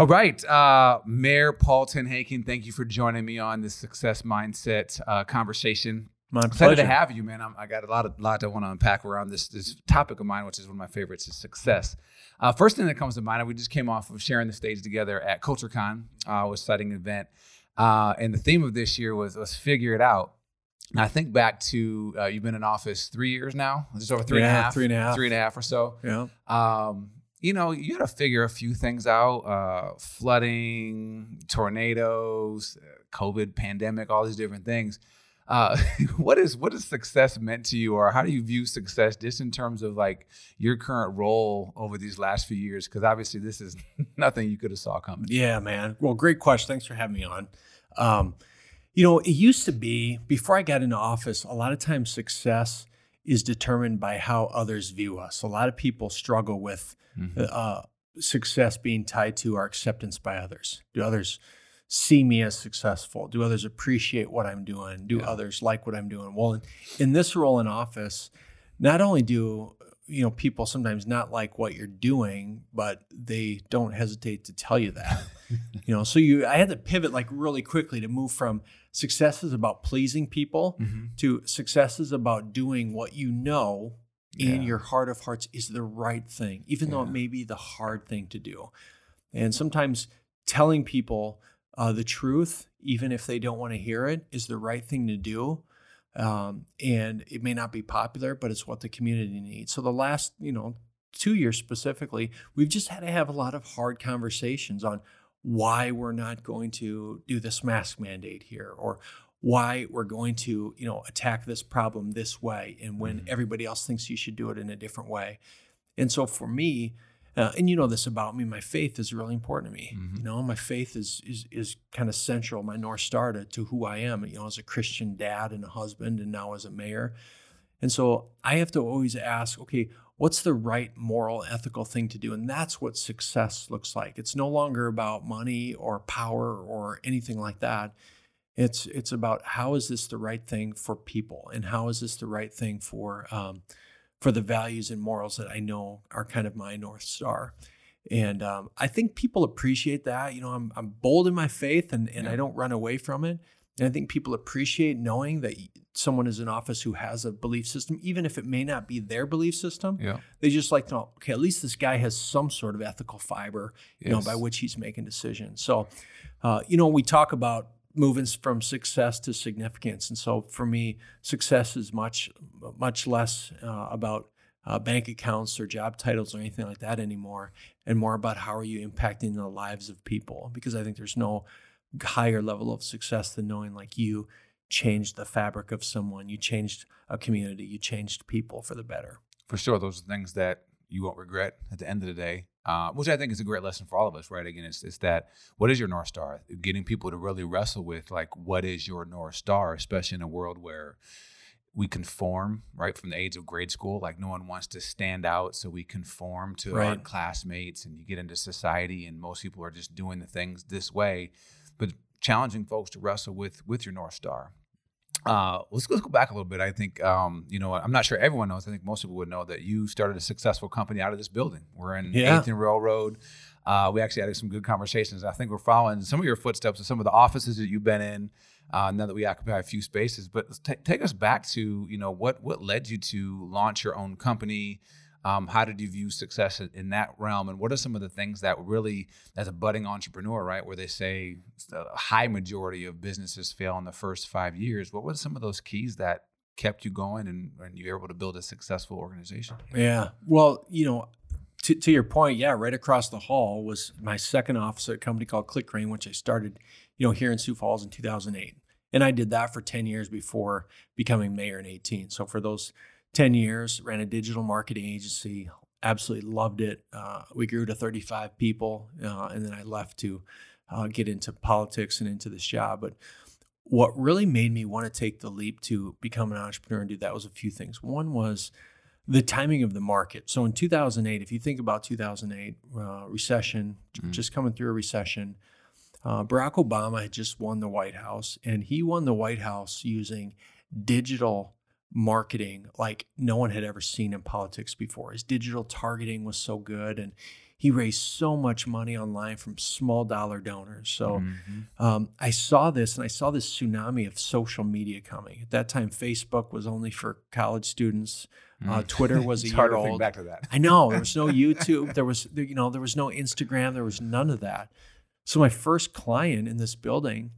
All right, uh, Mayor Paul TenHaken, thank you for joining me on this success mindset uh, conversation. My Excited pleasure. to have you, man. I'm, I got a lot of lot I want to unpack around this this topic of mine, which is one of my favorites, is success. Uh, first thing that comes to mind, we just came off of sharing the stage together at CultureCon, uh, was citing an event, uh, and the theme of this year was was figure it out. And I think back to uh, you've been in office three years now, just over three and a Yeah, half, three and a half. three and a half or so Yeah. um, you know, you got to figure a few things out: uh, flooding, tornadoes, uh, COVID, pandemic, all these different things. Uh, what is what is success meant to you, or how do you view success, just in terms of like your current role over these last few years? Because obviously, this is nothing you could have saw coming. Yeah, man. Well, great question. Thanks for having me on. Um, you know, it used to be before I got into office, a lot of times success is determined by how others view us. A lot of people struggle with Mhm. uh, success being tied to our acceptance by others. Do others see me as successful? Do others appreciate what I'm doing? Do Yeah. others like what I'm doing? Well, in, in this role in office, not only do you know people sometimes not like what you're doing, but they don't hesitate to tell you that. you know, so you I had to pivot like really quickly to move from success is about pleasing people Mhm. to success is about doing what you know in your heart of hearts is the right thing, even though it may be the hard thing to do. And sometimes telling people uh, the truth, even if they don't want to hear it, is the right thing to do. Um, and it may not be popular, but it's what the community needs. So the last, you know, two years specifically, we've just had to have a lot of hard conversations on why we're not going to do this mask mandate here or why we're going to you know attack this problem this way and when Mhm. everybody else thinks you should do it in a different way and so for me uh, and you know this about me my faith is really important to me Mhm. you know my faith is is is kind of central my north star to, to who i am you know as a christian dad and a husband and now as a mayor and so i have to always ask okay what's the right moral ethical thing to do and that's what success looks like it's no longer about money or power or anything like that it's it's about how is this the right thing for people and how is this the right thing for um, for the values and morals that I know are kind of my north star. And um, I think people appreciate that. You know, I'm I'm bold in my faith and and Yeah. I don't run away from it. And I think people appreciate knowing that someone is in office who has a belief system, even if it may not be their belief system. Yeah, They just like to know, okay, at least this guy has some sort of ethical fiber you know, by which he's making decisions. So, uh, you know, we talk about moving from success to significance, and so for me, success is much, much less uh, about uh, bank accounts or job titles or anything like that anymore, and more about how are you impacting the lives of people. Because I think there's no higher level of success than knowing like you changed the fabric of someone, you changed a community, you changed people for the better. for sure. Those are things that you won't regret at the end of the day, uh, which I think is a great lesson for all of us, right? Again, it's, it's that what is your North Star? Getting people to really wrestle with, like, what is your North Star, especially in a world where we conform, right, from the age of grade school. Like, no one wants to stand out, so we conform to our classmates, and you get into society, and most people are just doing the things this way. But challenging folks to wrestle with with your North Star. Uh, let's, let's go back a little bit. I think, um, you know, I'm not sure everyone knows. I think most people would know that you started a successful company out of this building. We're in Yeah. 8th and Railroad. Uh, we actually had some good conversations. I think we're following some of your footsteps of some of the offices that you've been in. Uh, now that we occupy a few spaces, but let's take us back to you know what what led you to launch your own company. Um, how did you view success in- that realm, and what are some of the things that really, as a budding entrepreneur, right, where they say a high majority of businesses fail in the first five years? What were some of those keys that kept you going and, and you were able to build a successful organization? Yeah. Well, you know, to, to your point, yeah, right across the hall was my second office at a company called ClickRain, which I started, you know, here in Sioux Falls in 2008. And I did that for 10 years before becoming mayor in 18. So for those 10 years, ran a digital marketing agency, absolutely loved it. Uh, we grew to 35 people, uh, and then I left to uh, get into politics and into this job. But what really made me want to take the leap to become an entrepreneur and do that was a few things. One was the timing of the market. So in 2008, if you think about 2008 uh, recession, Mhm. just coming through a recession, uh, Barack Obama had just won the White House, and he won the White House using digital marketing like no one had ever seen in politics before. His digital targeting was so good, and he raised so much money online from small dollar donors. So Mhm. um, I saw this and I saw this tsunami of social media coming. At that time, Facebook was only for college students. Uh, Mm. Twitter was a it's year hard to old. think back to that. I know there was no YouTube. There was you know there was no Instagram. There was none of that. So my first client in this building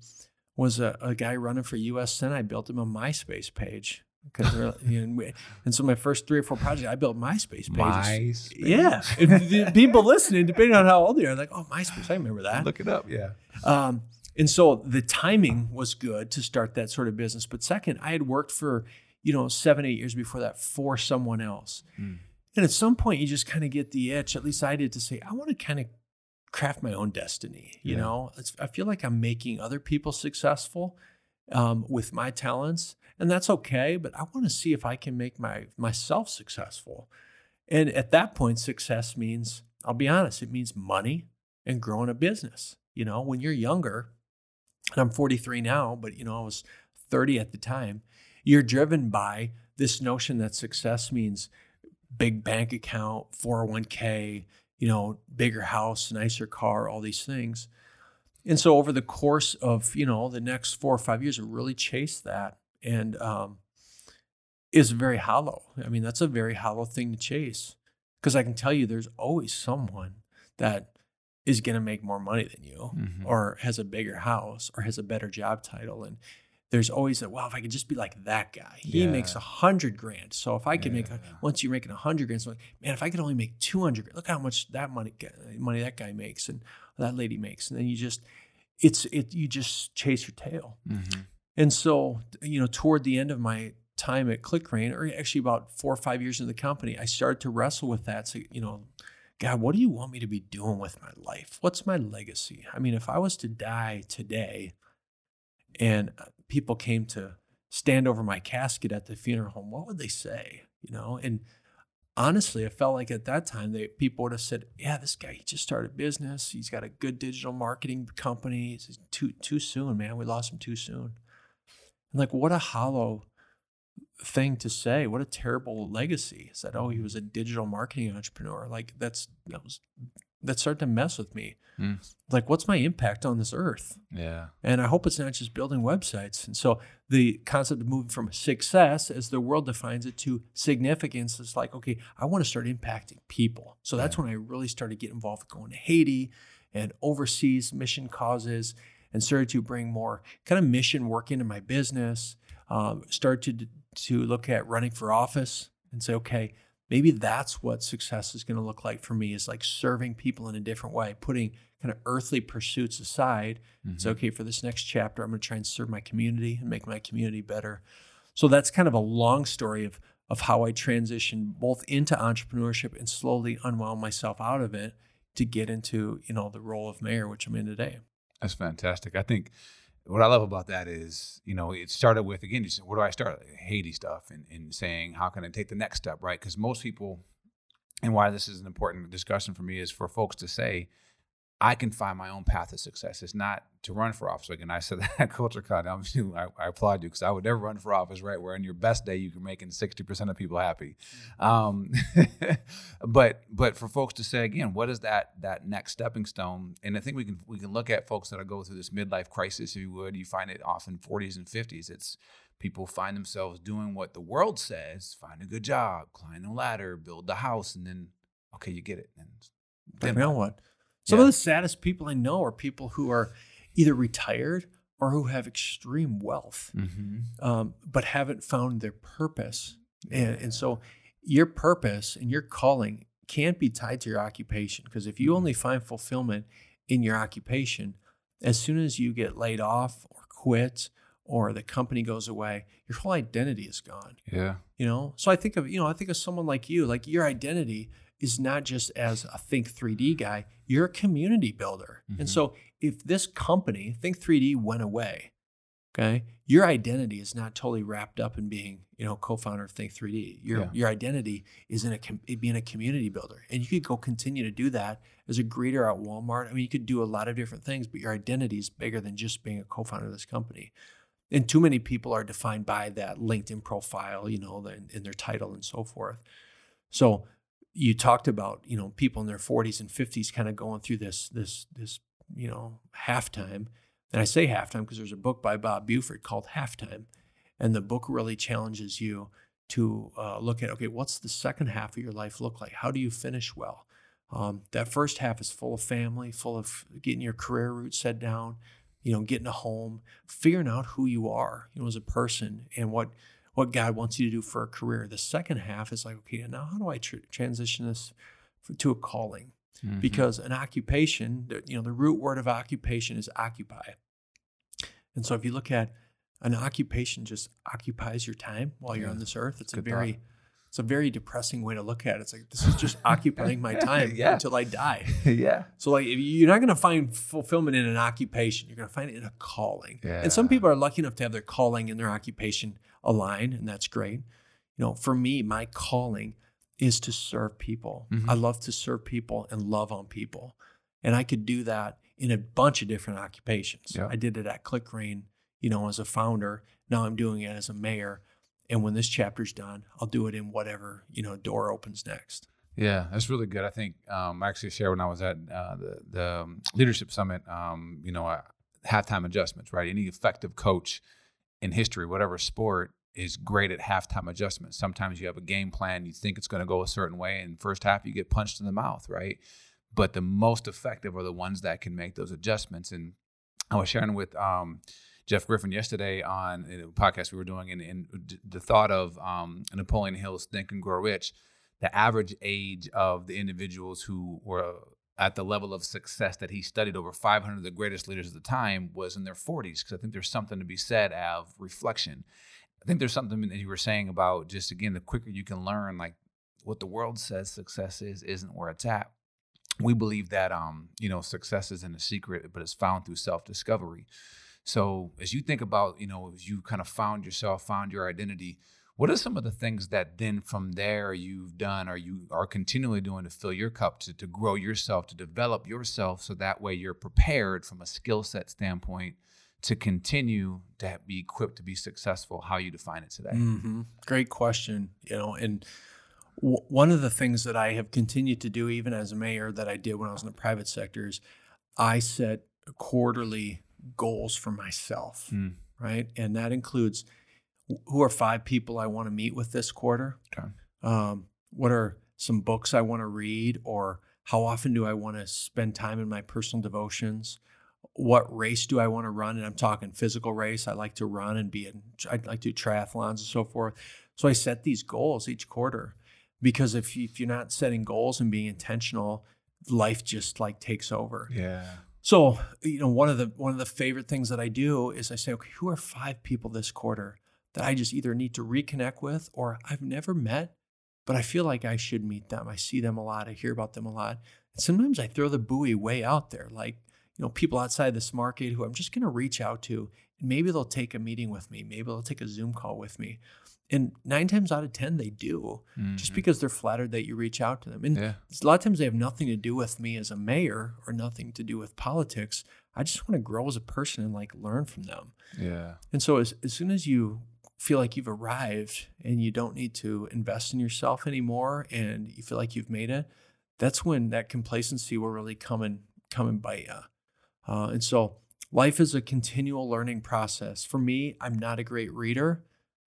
was a, a guy running for U.S. Senate. I built him a MySpace page because you know, and so my first three or four projects I built MySpace pages. MySpace. Yeah, people listening, depending on how old they are, like, oh, MySpace, I remember that. Look it up. Yeah. Um, and so the timing was good to start that sort of business. But second, I had worked for, you know, seven, eight years before that for someone else. Mm. And at some point, you just kind of get the itch, at least I did, to say, I want to kind of craft my own destiny. You Yeah. know, it's, I feel like I'm making other people successful um, with my talents. And that's okay. But I want to see if I can make my myself successful. And at that point, success means, I'll be honest, it means money and growing a business. You know, when you're younger, and I'm 43 now, but you know, I was 30 at the time, you're driven by this notion that success means big bank account, 401k, you know, bigger house, nicer car, all these things. And so over the course of, you know, the next four or five years, I really chased that. And um, is very hollow. I mean, that's a very hollow thing to chase because I can tell you there's always someone that is going to make more money than you Mhm. or has a bigger house or has a better job title. And there's always that, well, if I could just be like that guy, he Yeah. makes a hundred grand. So if I could make, a, once you're making a hundred grand, so like, man, if I could only make 200, grand, look how much that money, money that guy makes and that lady makes. And then you just, it's, it, you just chase your tail. Mhm. And so, you know, toward the end of my time at ClickRain, or actually about four or five years in the company, I started to wrestle with that. So, you know, God, what do you want me to be doing with my life? What's my legacy? I mean, if I was to die today and uh, people came to stand over my casket at the funeral home, what would they say? You know, and honestly, I felt like at that time they people would have said, "Yeah, this guy he just started business. He's got a good digital marketing company. It's too too soon, man. We lost him too soon." And like, what a hollow thing to say. What a terrible legacy. Is that oh, he was a digital marketing entrepreneur? Like that's that was that started to mess with me. Mm. Like, what's my impact on this earth? Yeah. And I hope it's not just building websites. And so the concept of moving from success, as the world defines it, to significance is like, okay, I want to start impacting people. So that's when I really started getting involved with going to Haiti and overseas mission causes and started to bring more kind of mission work into my business. Um, started to, to look at running for office and say, okay, maybe that's what success is going to look like for me is like serving people in a different way, putting kind of earthly pursuits aside. It's Mhm. okay for this next chapter. I'm going to try and serve my community and make my community better. So that's kind of a long story of of how I transitioned both into entrepreneurship and slowly unwound myself out of it to get into you know the role of mayor, which I'm in today. That's fantastic. I think what I love about that is, you know, it started with again, just where do I start? Haiti stuff and, and saying how can I take the next step, right? Because most people, and why this is an important discussion for me is for folks to say, I can find my own path to success. It's not to run for office. Again, I said that at CultureCon. I'm, I, I applaud you because I would never run for office, right? Where on your best day you can making 60% of people happy. Um, but but for folks to say again, what is that that next stepping stone? And I think we can we can look at folks that are going through this midlife crisis. If you would, you find it often 40s and 50s. It's people find themselves doing what the world says: find a good job, climb the ladder, build the house, and then okay, you get it. And then now what? Some Yeah. of the saddest people I know are people who are either retired or who have extreme wealth. Mm-hmm. um, but haven't found their purpose. And, and so your purpose and your calling can't be tied to your occupation because if you only find fulfillment in your occupation, as soon as you get laid off or quit or the company goes away, your whole identity is gone. Yeah. You know, so I think of you know I think of someone like you, like your identity is not just as a Think 3D guy, you're a community builder. Mhm. And so if this company, Think 3D, went away, okay, your identity is not totally wrapped up in being, you know, co-founder of Think 3D. Your Yeah. your identity is in a com- being a community builder, and you could go continue to do that as a greeter at Walmart. I mean, you could do a lot of different things, but your identity is bigger than just being a co-founder of this company. And too many people are defined by that LinkedIn profile, you know, in, in their title and so forth. So you talked about you know people in their 40s and 50s kind of going through this this this you know halftime. And i say halftime because there's a book by bob buford called halftime. And the book really challenges you to uh, look at okay what's the second half of your life look like? How do you finish well? Um, that first half is full of family full of getting your career roots set down you know getting a home figuring out who you are you know as a person and what what God wants you to do for a career. The second half is like, okay, now how do I tr- transition this for, to a calling? Mm-hmm. Because an occupation, you know, the root word of occupation is occupy. And so if you look at an occupation just occupies your time while you're yeah. on this earth, it's Good a very thought. it's a very depressing way to look at it. It's like this is just occupying my time yeah. until I die. yeah. So like you're not going to find fulfillment in an occupation. You're going to find it in a calling. Yeah. And some people are lucky enough to have their calling in their occupation align, and that's great. You know, for me, my calling is to serve people. Mm-hmm. I love to serve people and love on people. And I could do that in a bunch of different occupations. Yeah. I did it at ClickRain, you know, as a founder. Now I'm doing it as a mayor. And when this chapter's done, I'll do it in whatever, you know, door opens next. Yeah, that's really good. I think um, I actually shared when I was at uh, the, the um, leadership summit, um, you know, uh, halftime adjustments, right? Any effective coach in history, whatever sport, is great at halftime adjustments. Sometimes you have a game plan, you think it's going to go a certain way, and first half you get punched in the mouth, right? But the most effective are the ones that can make those adjustments. And I was sharing with um, Jeff Griffin yesterday on a podcast we were doing, and, and the thought of um, Napoleon Hill's Think and Grow Rich. The average age of the individuals who were at the level of success that he studied over 500 of the greatest leaders of the time was in their 40s because i think there's something to be said of reflection. I think there's something that you were saying about just again the quicker you can learn like what the world says success is isn't where it's at. We believe that um you know success isn't a secret but it's found through self-discovery. So as you think about you know as you kind of found yourself found your identity what are some of the things that then from there you've done or you are continually doing to fill your cup to, to grow yourself, to develop yourself so that way you're prepared from a skill set standpoint to continue to be equipped to be successful? How you define it today? Mm-hmm. Great question. You know, and w- one of the things that I have continued to do, even as a mayor, that I did when I was in the private sector is I set quarterly goals for myself, mm. right? And that includes who are five people I want to meet with this quarter? Okay. Um, what are some books I want to read, or how often do I want to spend time in my personal devotions? What race do I want to run? And I'm talking physical race. I like to run and be in. I like to do triathlons and so forth. So I set these goals each quarter because if you, if you're not setting goals and being intentional, life just like takes over. Yeah. So you know one of the one of the favorite things that I do is I say, okay, who are five people this quarter that I just either need to reconnect with or I've never met, but I feel like I should meet them. I see them a lot, I hear about them a lot. And sometimes I throw the buoy way out there, like, you know, people outside this market who I'm just going to reach out to. And maybe they'll take a meeting with me. Maybe they'll take a Zoom call with me. And nine times out of 10, they do, mm-hmm. just because they're flattered that you reach out to them. And yeah. a lot of times they have nothing to do with me as a mayor or nothing to do with politics. I just want to grow as a person and like learn from them. Yeah. And so as, as soon as you feel like you've arrived and you don't need to invest in yourself anymore and you feel like you've made it, that's when that complacency will really come and come and bite you. Uh, and so life is a continual learning process. For me, I'm not a great reader.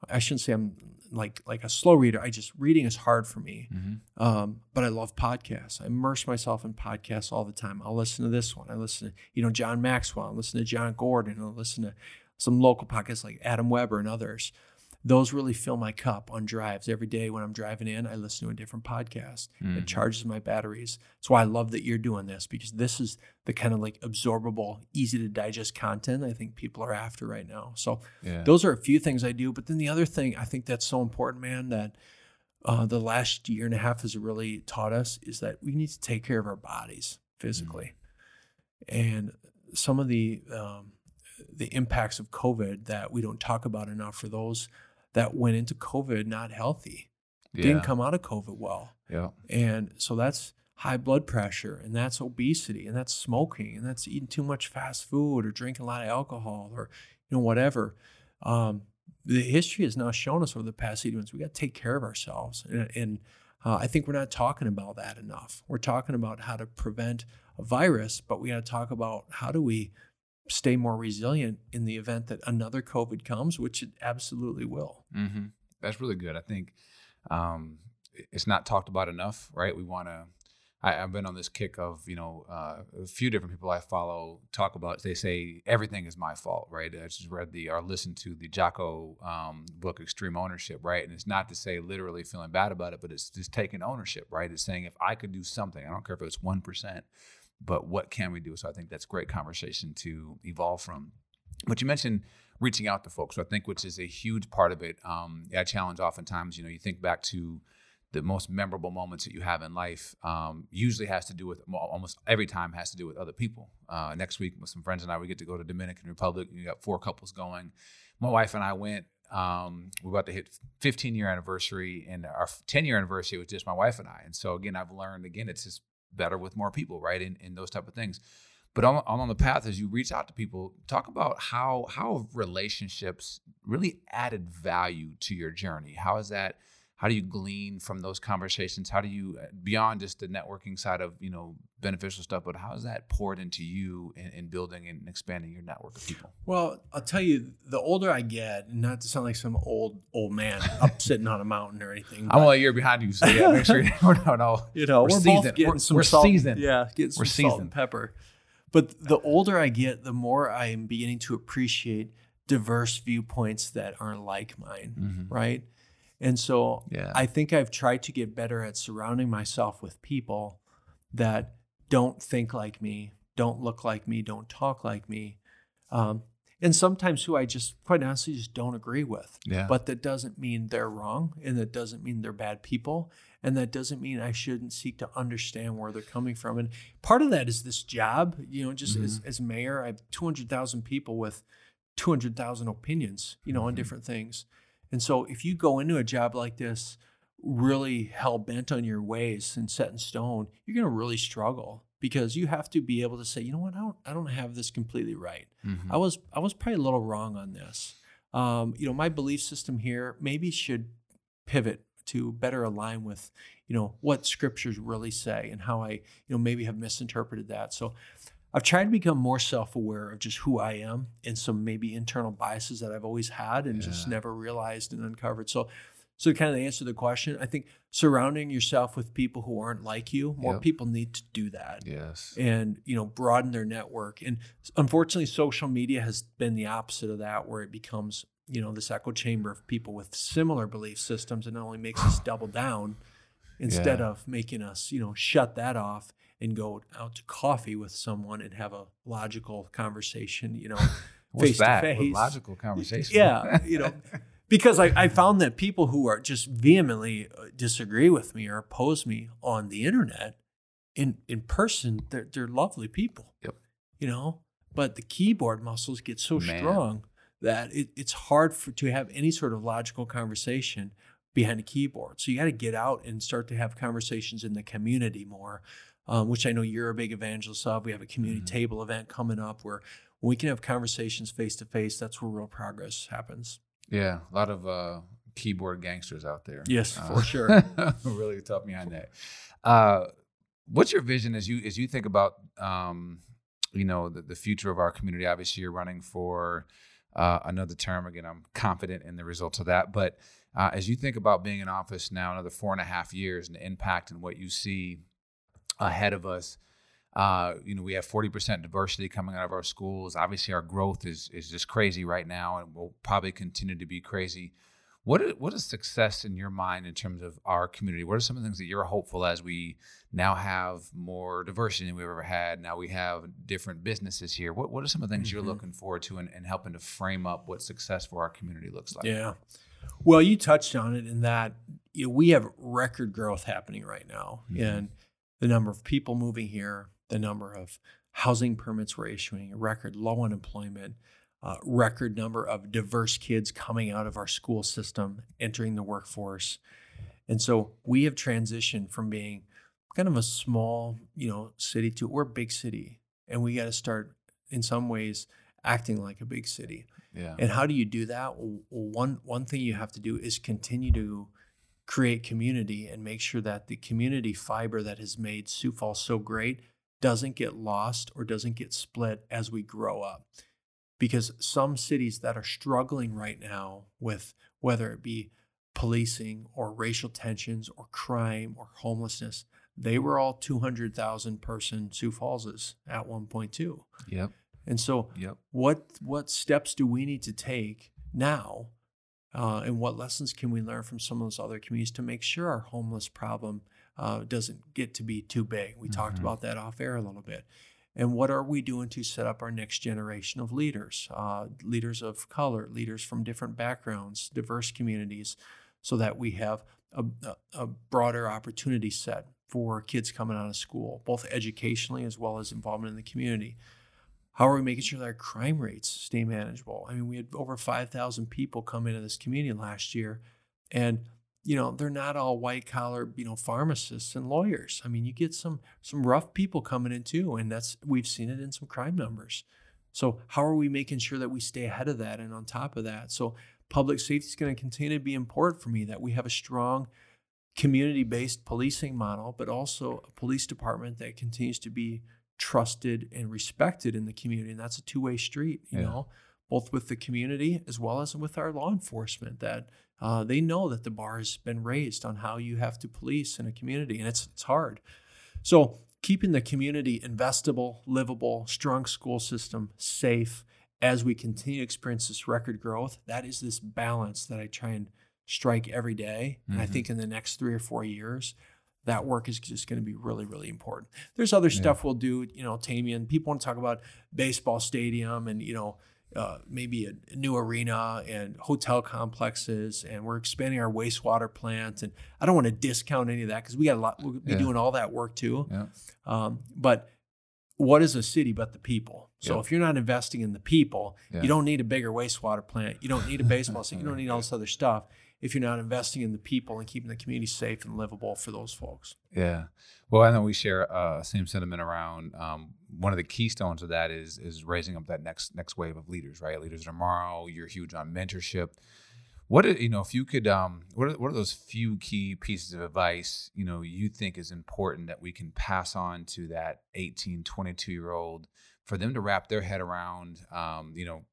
I shouldn't say I'm like like a slow reader. I just reading is hard for me. Mm-hmm. Um, but I love podcasts. I immerse myself in podcasts all the time. I'll listen to this one. I listen to you know John Maxwell. I listen to Jon Gordon. I'll listen to some local podcasts like Adam Weber and others. Those really fill my cup on drives. Every day when I'm driving in, I listen to a different podcast. Mm-hmm. It charges my batteries. That's why I love that you're doing this because this is the kind of like absorbable, easy to digest content I think people are after right now. So yeah. those are a few things I do. But then the other thing I think that's so important, man, that uh, the last year and a half has really taught us is that we need to take care of our bodies physically. Mm-hmm. And some of the um, the impacts of COVID that we don't talk about enough for those that went into COVID not healthy, yeah. didn't come out of COVID well. Yeah. And so that's high blood pressure and that's obesity and that's smoking and that's eating too much fast food or drinking a lot of alcohol or you know whatever. Um, the history has now shown us over the past eight months we got to take care of ourselves and, and Uh, I think we're not talking about that enough. We're talking about how to prevent a virus, but we got to talk about how do we stay more resilient in the event that another COVID comes, which it absolutely will. Mm-hmm. That's really good. I think um, it's not talked about enough, right? We want to. I've been on this kick of you know uh, a few different people I follow talk about. They say everything is my fault, right? I just read the or listened to the Jocko um, book Extreme Ownership, right? And it's not to say literally feeling bad about it, but it's just taking ownership, right? It's saying if I could do something, I don't care if it's one percent, but what can we do? So I think that's great conversation to evolve from. But you mentioned reaching out to folks, so I think which is a huge part of it. Um, I challenge oftentimes, you know, you think back to the most memorable moments that you have in life um, usually has to do with almost every time has to do with other people. Uh, next week with some friends and I, we get to go to Dominican Republic. We got four couples going. My wife and I went. Um, we're about to hit 15 year anniversary, and our 10 year anniversary was just my wife and I. And so again, I've learned again, it's just better with more people, right? In, in those type of things. But on, on the path, as you reach out to people, talk about how how relationships really added value to your journey. How is that? How do you glean from those conversations? How do you uh, beyond just the networking side of you know beneficial stuff, but how is that poured into you in, in building and expanding your network of people? Well, I'll tell you, the older I get, not to sound like some old old man up sitting on a mountain or anything. I'm only a year behind you, so yeah, make sure we're not all. You know, we're, we're seasoned. both getting we're, some we're salt. Seasoned. Yeah, getting some we're salt seasoned. and pepper. But the older I get, the more I am beginning to appreciate diverse viewpoints that aren't like mine, Mm-hmm. right? And so Yeah. I think I've tried to get better at surrounding myself with people that don't think like me, don't look like me, don't talk like me. Um, and sometimes who I just quite honestly just don't agree with. Yeah. But that doesn't mean they're wrong and that doesn't mean they're bad people. And that doesn't mean I shouldn't seek to understand where they're coming from. And part of that is this job, you know, just as, as mayor, I have 200,000 people with 200,000 opinions, you know, on Mhm. different things. And so if you go into a job like this really hell bent on your ways and set in stone, you're going to really struggle because you have to be able to say, you know what, I don't, I don't have this completely right. Mhm. I was, I was probably a little wrong on this. Um, you know, my belief system here maybe should pivot to better align with, you know, what scriptures really say and how I, you know, maybe have misinterpreted that. So I've tried to become more self-aware of just who I am and some maybe internal biases that I've always had and just never realized and uncovered. So so to kind of answer the question, I think surrounding yourself with people who aren't like you, more Yep. people need to do that yes. and you know broaden their network and unfortunately social media has been the opposite of that where it becomes you know this echo chamber of people with similar belief systems and it only makes us double down instead Yeah. of making us you know shut that off and go out to coffee with someone and have a logical conversation you know What's face that? to face logical conversation. yeah you know because I, I found that people who are just vehemently uh, disagree with me or oppose me on the internet in in person they're, they're lovely people Yep. you know but the keyboard muscles get so Man. strong that it, it's hard for to have any sort of logical conversation behind a keyboard so you got to get out and start to have conversations in the community more um, which i know you're a big evangelist of we have a community Mhm. table event coming up where we can have conversations face to face that's where real progress happens Yeah, a lot of uh, keyboard gangsters out there. Yes, Uh, for sure. really tough behind that. Uh, what's your vision as you as you think about um, you know the, the future of our community? Obviously, you're running for uh, another term. Again, I'm confident in the results of that. But uh, as you think about being in office now, another four and a half years, and the impact and what you see ahead of us. Uh, you know, we have 40% diversity coming out of our schools. Obviously, our growth is is just crazy right now, and will probably continue to be crazy. What is, what is success in your mind in terms of our community? What are some of the things that you're hopeful as we now have more diversity than we've ever had? Now we have different businesses here. What what are some of the things you're Mhm. looking forward to and, and helping to frame up what success for our community looks like? Yeah. Well, you touched on it in that you know, we have record growth happening right now, Mhm. and the number of people moving here, the number of housing permits we're issuing, record low unemployment, uh, record number of diverse kids coming out of our school system, entering the workforce, and so we have transitioned from being kind of a small, you know, city to we're a big city, and we got to start in some ways acting like a big city. Yeah. And how do you do that? One one thing you have to do is continue to create community and make sure that the community fiber that has made Sioux Falls so great doesn't get lost or doesn't get split as we grow up. Because some cities that are struggling right now with whether it be policing or racial tensions or crime or homelessness, they were all 200,000 person Sioux Fallses at 1.2. Yep. And so, Yep. what what steps do we need to take now, uh, and what lessons can we learn from some of those other communities to make sure our homeless problem uh, doesn't get to be too big? We talked Mhm. about that off air a little bit. And what are we doing to set up our next generation of leaders, uh, leaders of color, leaders from different backgrounds, diverse communities, so that we have a, a broader opportunity set for kids coming out of school, both educationally as well as involvement in the community. How are we making sure that our crime rates stay manageable? I mean, we had over 5,000 people come into this community last year, and you know they're not all white collar, you know, pharmacists and lawyers. I mean, you get some some rough people coming in too, and that's we've seen it in some crime numbers. So how are we making sure that we stay ahead of that and on top of that? So public safety is going to continue to be important for me that we have a strong community-based policing model, but also a police department that continues to be trusted and respected in the community. And that's a two-way street, you Yeah. know, both with the community as well as with our law enforcement that uh, they know that the bar has been raised on how you have to police in a community, and it's it's hard. So keeping the community investable, livable, strong school system, safe as we continue to experience this record growth, that is this balance that I try and strike every day. And I Mhm. think in the next three or four years, that work is just going to be really, really important. There's other Yeah. stuff we'll do, you know, Tamien. People want to talk about baseball stadium and, you know, uh, maybe a, new arena and hotel complexes, and we're expanding our wastewater plant. And I don't want to discount any of that because we got a lot. We'll be Yeah. doing all that work too. Yeah. Um, but what is a city but the people? So if you're not investing in the people, you don't need a bigger wastewater plant. You don't need a baseball stadium. You don't need all this other stuff if you're not investing in the people and keeping the community safe and livable for those folks. Yeah. Well, I know we share uh, same sentiment around. Um, one of the keystones of that is is raising up that next next wave of leaders, right? Leaders of tomorrow. You're huge on mentorship. What you know, if you could, um, what are, what are those few key pieces of advice you know you think is important that we can pass on to that 18, 22 year old for them to wrap their head around? Um, you know,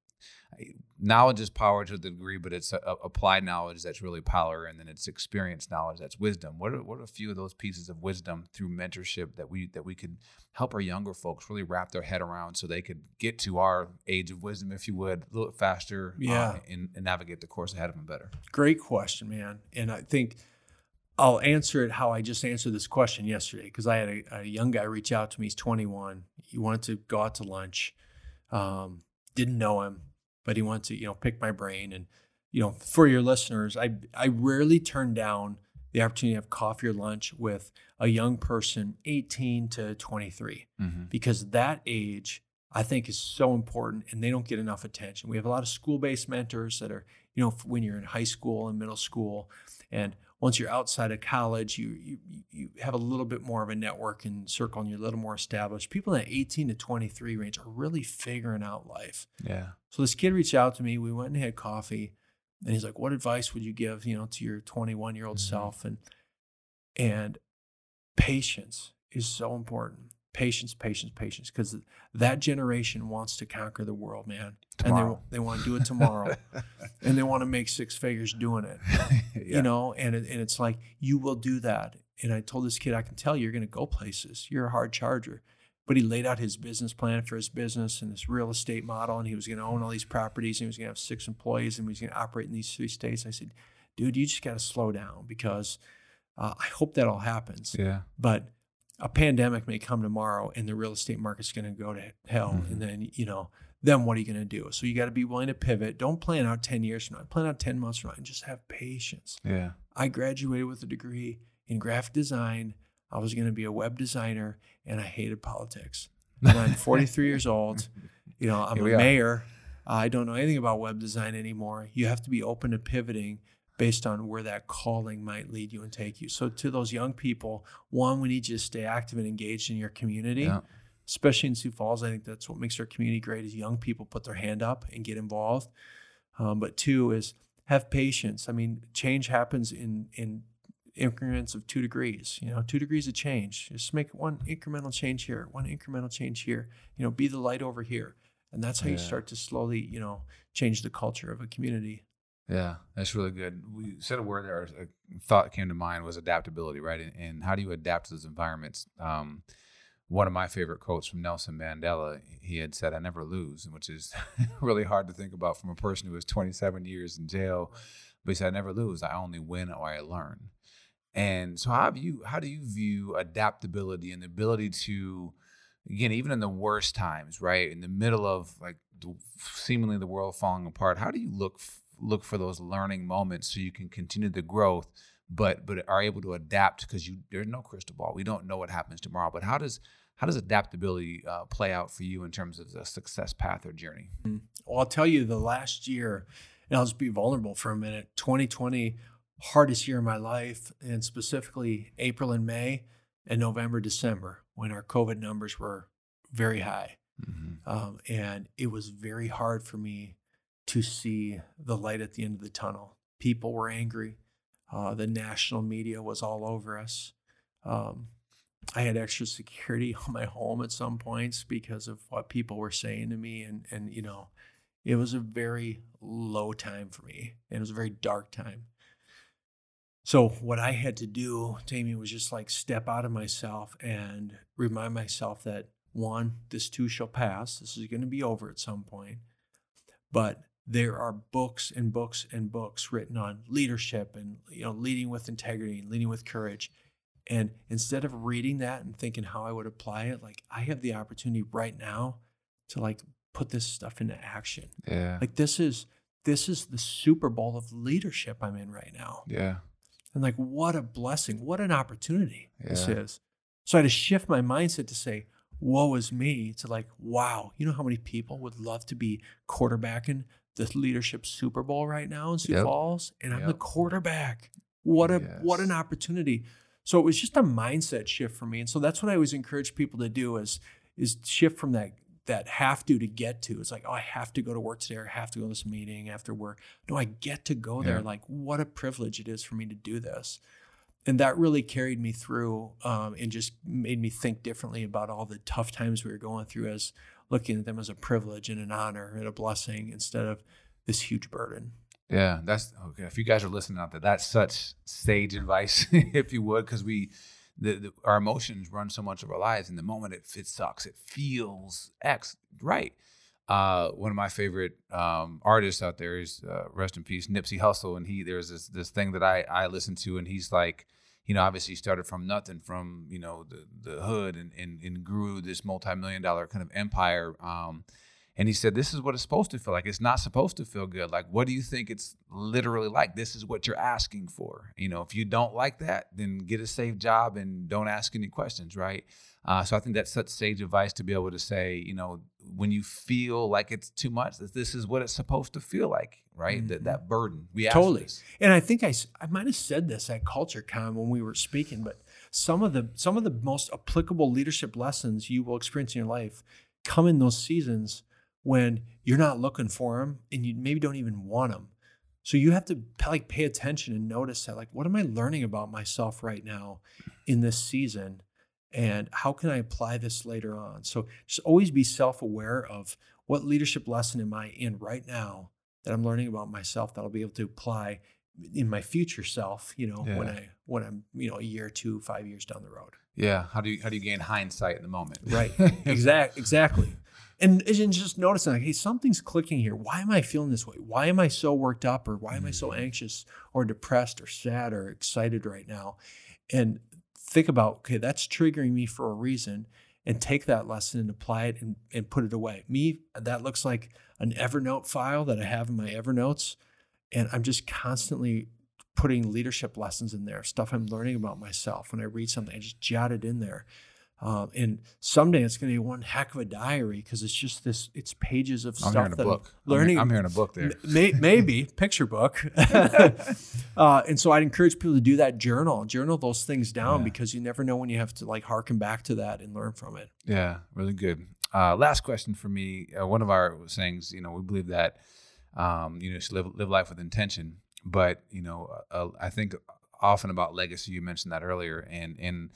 knowledge is power to the degree, but it's a, a- applied knowledge that's really power, and then it's experience knowledge that's wisdom. What are what are a few of those pieces of wisdom through mentorship that we that we could help our younger folks really wrap their head around so they could get to our age of wisdom, if you would, a little bit faster, uh, Yeah. and, and navigate the course ahead of them better. Great question, man. And I think I'll answer it how I just answered this question yesterday because I had a, a young guy reach out to me. He's 21. He wanted to go out to lunch. Um, didn't know him, but he wants to, you know, pick my brain. And, you know, for your listeners, I I rarely turn down the opportunity to have coffee or lunch with a young person, 18 to 23 Mm-hmm. because that age I think is so important and they don't get enough attention. We have a lot of school-based mentors that are, you know, when you're in high school and middle school and once you're outside of college, you you you have a little bit more of a network and circle and you're a little more established. People in that 18 to 23 range are really figuring out life. Yeah. So this kid reached out to me. We went and had coffee, and he's like, "What advice would you give, you know, to your 21 year old Mhm. self?" And and patience is so important. Patience, patience, patience, because that generation wants to conquer the world, man, Tomorrow. and they they want to do it tomorrow, and they want to make six figures doing it, yeah. you know. And it, and it's like you will do that. And I told this kid, I can tell you're going to go places. You're a hard charger but he laid out his business plan for his business and this real estate model and he was going to own all these properties and he was going to have six employees and he was going to operate in these three states i said dude you just got to slow down because uh, i hope that all happens yeah. but a pandemic may come tomorrow and the real estate market's going to go to hell Mhm. and then you know then what are you going to do so you got to be willing to pivot don't plan out 10 years from now plan out 10 months from now and just have patience Yeah. I graduated with a degree in graphic design. I was going to be a web designer and I hated politics. And I'm 43 years old. You know, I'm a mayor. I don't know anything about web design anymore. You have to be open to pivoting based on where that calling might lead you and take you. So, to those young people, one, we need you to stay active and engaged in your community, Yeah. especially in Sioux Falls. I think that's what makes our community great is young people put their hand up and get involved. Um, but two is have patience. I mean, change happens in in increments of two degrees, you know, two degrees of change. Just make one incremental change here, one incremental change here, you know, be the light over here. And that's how Yeah. you start to slowly, you know, change the culture of a community. Yeah, that's really good. We said a word there, a thought came to mind was adaptability, right? And, and how do you adapt to those environments? Um, one of my favorite quotes from Nelson Mandela, he had said, I never lose, which is really hard to think about from a person who was 27 years in jail. But he said, I never lose. I only win or I learn. And so how have you how do you view adaptability and the ability to again, even in the worst times, right? In the middle of like seemingly the world falling apart, how do you look f- look for those learning moments so you can continue the growth, but but are able to adapt because you there's no crystal ball. We don't know what happens tomorrow. But how does how does adaptability uh, play out for you in terms of the success path or journey? Well, I'll tell you the last year, and I'll just be vulnerable for a minute 2020, hardest year of my life, and specifically April and May and November, December, when our COVID numbers were very high. Mm-hmm. Um, and it was very hard for me to see the light at the end of the tunnel. People were angry. Uh, the national media was all over us. Um, I had extra security on my home at some points because of what people were saying to me, and and you know, it was a very low time for me, it was a very dark time. So what I had to do, Tammy, was just like step out of myself and remind myself that one, this too shall pass. This is going to be over at some point. But there are books and books and books written on leadership and you know leading with integrity and leading with courage. And instead of reading that and thinking how I would apply it, like I have the opportunity right now to like put this stuff into action. Yeah, Like this is this is the Super Bowl of leadership I'm in right now. yeah, And like, what a blessing, what an opportunity this is. So I had to shift my mindset to say, woe is me, to like, wow, you know how many people would love to be quarterbacking the leadership Super Bowl right now in Sioux Yep. Falls? And I'm the quarterback. What a what an opportunity. So it was just a mindset shift for me. And so that's what I always encourage people to do is is shift from that that have to to get to. It's like, oh, I have to go to work today or I have to go to this meeting after work. No, I get to go there. Yeah. Like, what a privilege it is for me to do this. And that really carried me through um, and just made me think differently about all the tough times we were going through as looking at them as a privilege and an honor and a blessing instead of this huge burden. Yeah, that's okay. If you guys are listening out there, that's such sage advice, if you would, because we, the, the our emotions run so much of our lives. In the moment, it, it sucks. It feels X right. Uh, one of my favorite um, artists out there is uh, rest in peace Nipsey Hussle, and he there's this this thing that I I listen to, and he's like, you know, obviously started from nothing, from you know the the hood, and and, and grew this multi million dollar kind of empire. Um, and he said, This is what it's supposed to feel like. It's not supposed to feel good. Like, what do you think it's literally like? This is what you're asking for. You know, if you don't like that, then get a safe job and don't ask any questions, right? Uh, so I think that's such sage advice to be able to say, you know, when you feel like it's too much, that this is what it's supposed to feel like, right? That Mhm. that burden. We ask Totally. this. And I think I, I might have said this at CultureCon when we were speaking, but some of the some of the most applicable leadership lessons you will experience in your life come in those seasons when you're not looking for them and you maybe don't even want them. So you have to like pay attention and notice that like what am I learning about myself right now in this season and how can I apply this later on? So just always be self-aware of what leadership lesson am I in right now that I'm learning about myself that I'll be able to apply in my future self, you know, when I when I'm, you know, a year, two, five years down the road. Yeah. How do you how do you gain hindsight in the moment? Right. exact exactly. And, and just noticing like, hey, something's clicking here. Why am I feeling this way? Why am I so worked up or why am I so Mhm. anxious or depressed or sad or excited right now? And think about, okay, that's triggering me for a reason and take that lesson and apply it and, and put it away. Me, that looks like an Evernote file that I have in my Evernotes. And I'm just constantly putting leadership lessons in there, stuff I'm learning about myself. When I read something, I just jot it in there. Um, and someday it's going to be one heck of a diary because it's just this, it's pages of I'm stuff hearing a book. I'm learning. I'm, hearing a book there. May, maybe picture book. uh, and so I'd encourage people to do that journal, journal those things down Yeah. because you never know when you have to like harken back to that and learn from it. Yeah, really good. Uh, last question for me. Uh, one of our sayings, you know, we believe that, um, you know, just live live life with intention. But you know, uh, I think often about legacy. You mentioned that earlier, and and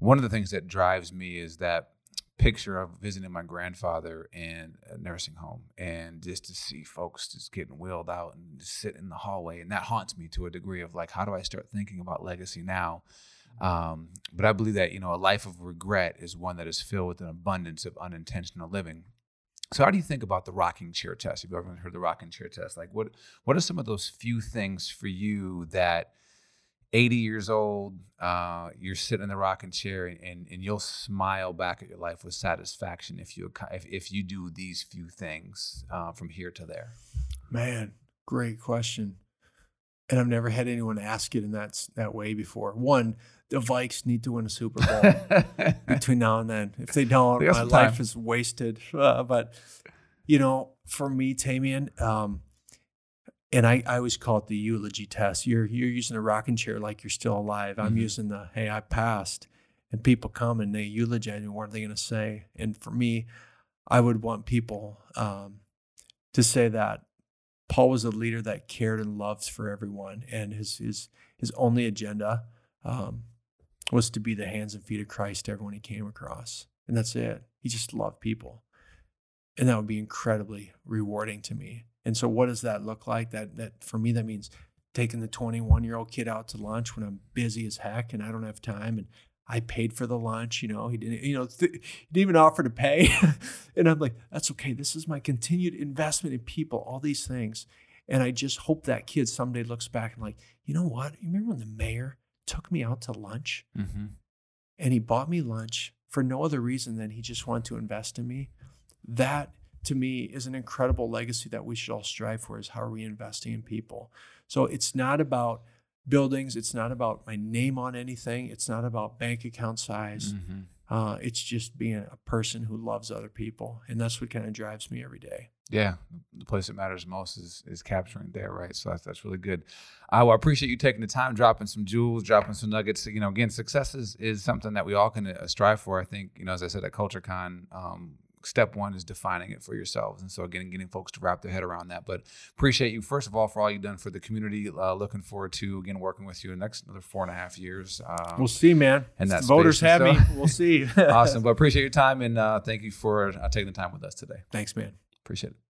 one of the things that drives me is that picture of visiting my grandfather in a nursing home and just to see folks just getting wheeled out and just sit in the hallway. And that haunts me to a degree of like how do i start thinking about legacy now? Um, but i believe that you know a life of regret is one that is filled with an abundance of unintentional living. So how do you think about the rocking chair test? Have you ever heard the rocking chair test? Like what what are some of those few things for you that 80 years old, uh, you're sitting in the rocking chair and, and you'll smile back at your life with satisfaction if you if, if you do these few things uh, from here to there? Man, great question. And I've never had anyone ask it in that that way before. One, the Vikes need to win a Super Bowl between now and then. If they don't, my life is wasted. Uh, but you know, for me, Tamien, um, and I, I always call it the eulogy test. You're you're using a rocking chair like you're still alive. I'm mm-hmm. using the hey, I passed, and people come and they eulogize me. What are they going to say? And for me, I would want people um, to say that Paul was a leader that cared and loved for everyone, and his his his only agenda um, was to be the hands and feet of Christ to everyone he came across, and that's it. He just loved people, and that would be incredibly rewarding to me. And so what does that look like? That that for me that means taking the 21 year old kid out to lunch when I'm busy as heck and I don't have time and I paid for the lunch, you know, he didn't, you know, th- he didn't even offer to pay. and I'm like, that's okay. This is my continued investment in people, all these things. And I just hope that kid someday looks back and like, you know what? You remember when the mayor took me out to lunch mm-hmm. and he bought me lunch for no other reason than he just wanted to invest in me? That to me is an incredible legacy that we should all strive for is how are we investing in people? So it's not about buildings it's not about my name on anything it's not about bank account size. Mm-hmm. uh, it's just being a person who loves other people and that's what kind of drives me every day. Yeah the place that matters most is is capturing there right? So that's, that's really good. Uh, i appreciate you taking the time dropping some jewels dropping some nuggets. You know again success is, is something that we all can uh, strive for i think you know as i said at culturecon um, step one is defining it for yourselves. And so again, getting folks to wrap their head around that. But appreciate you first of all for all you've done for the community. Uh, looking forward to again working with you in the next another four and a half years. Um, we'll see, man. And that voters have so. me. We'll see. awesome. But appreciate your time and uh, thank you for uh, taking the time with us today. Thanks, man. Appreciate it.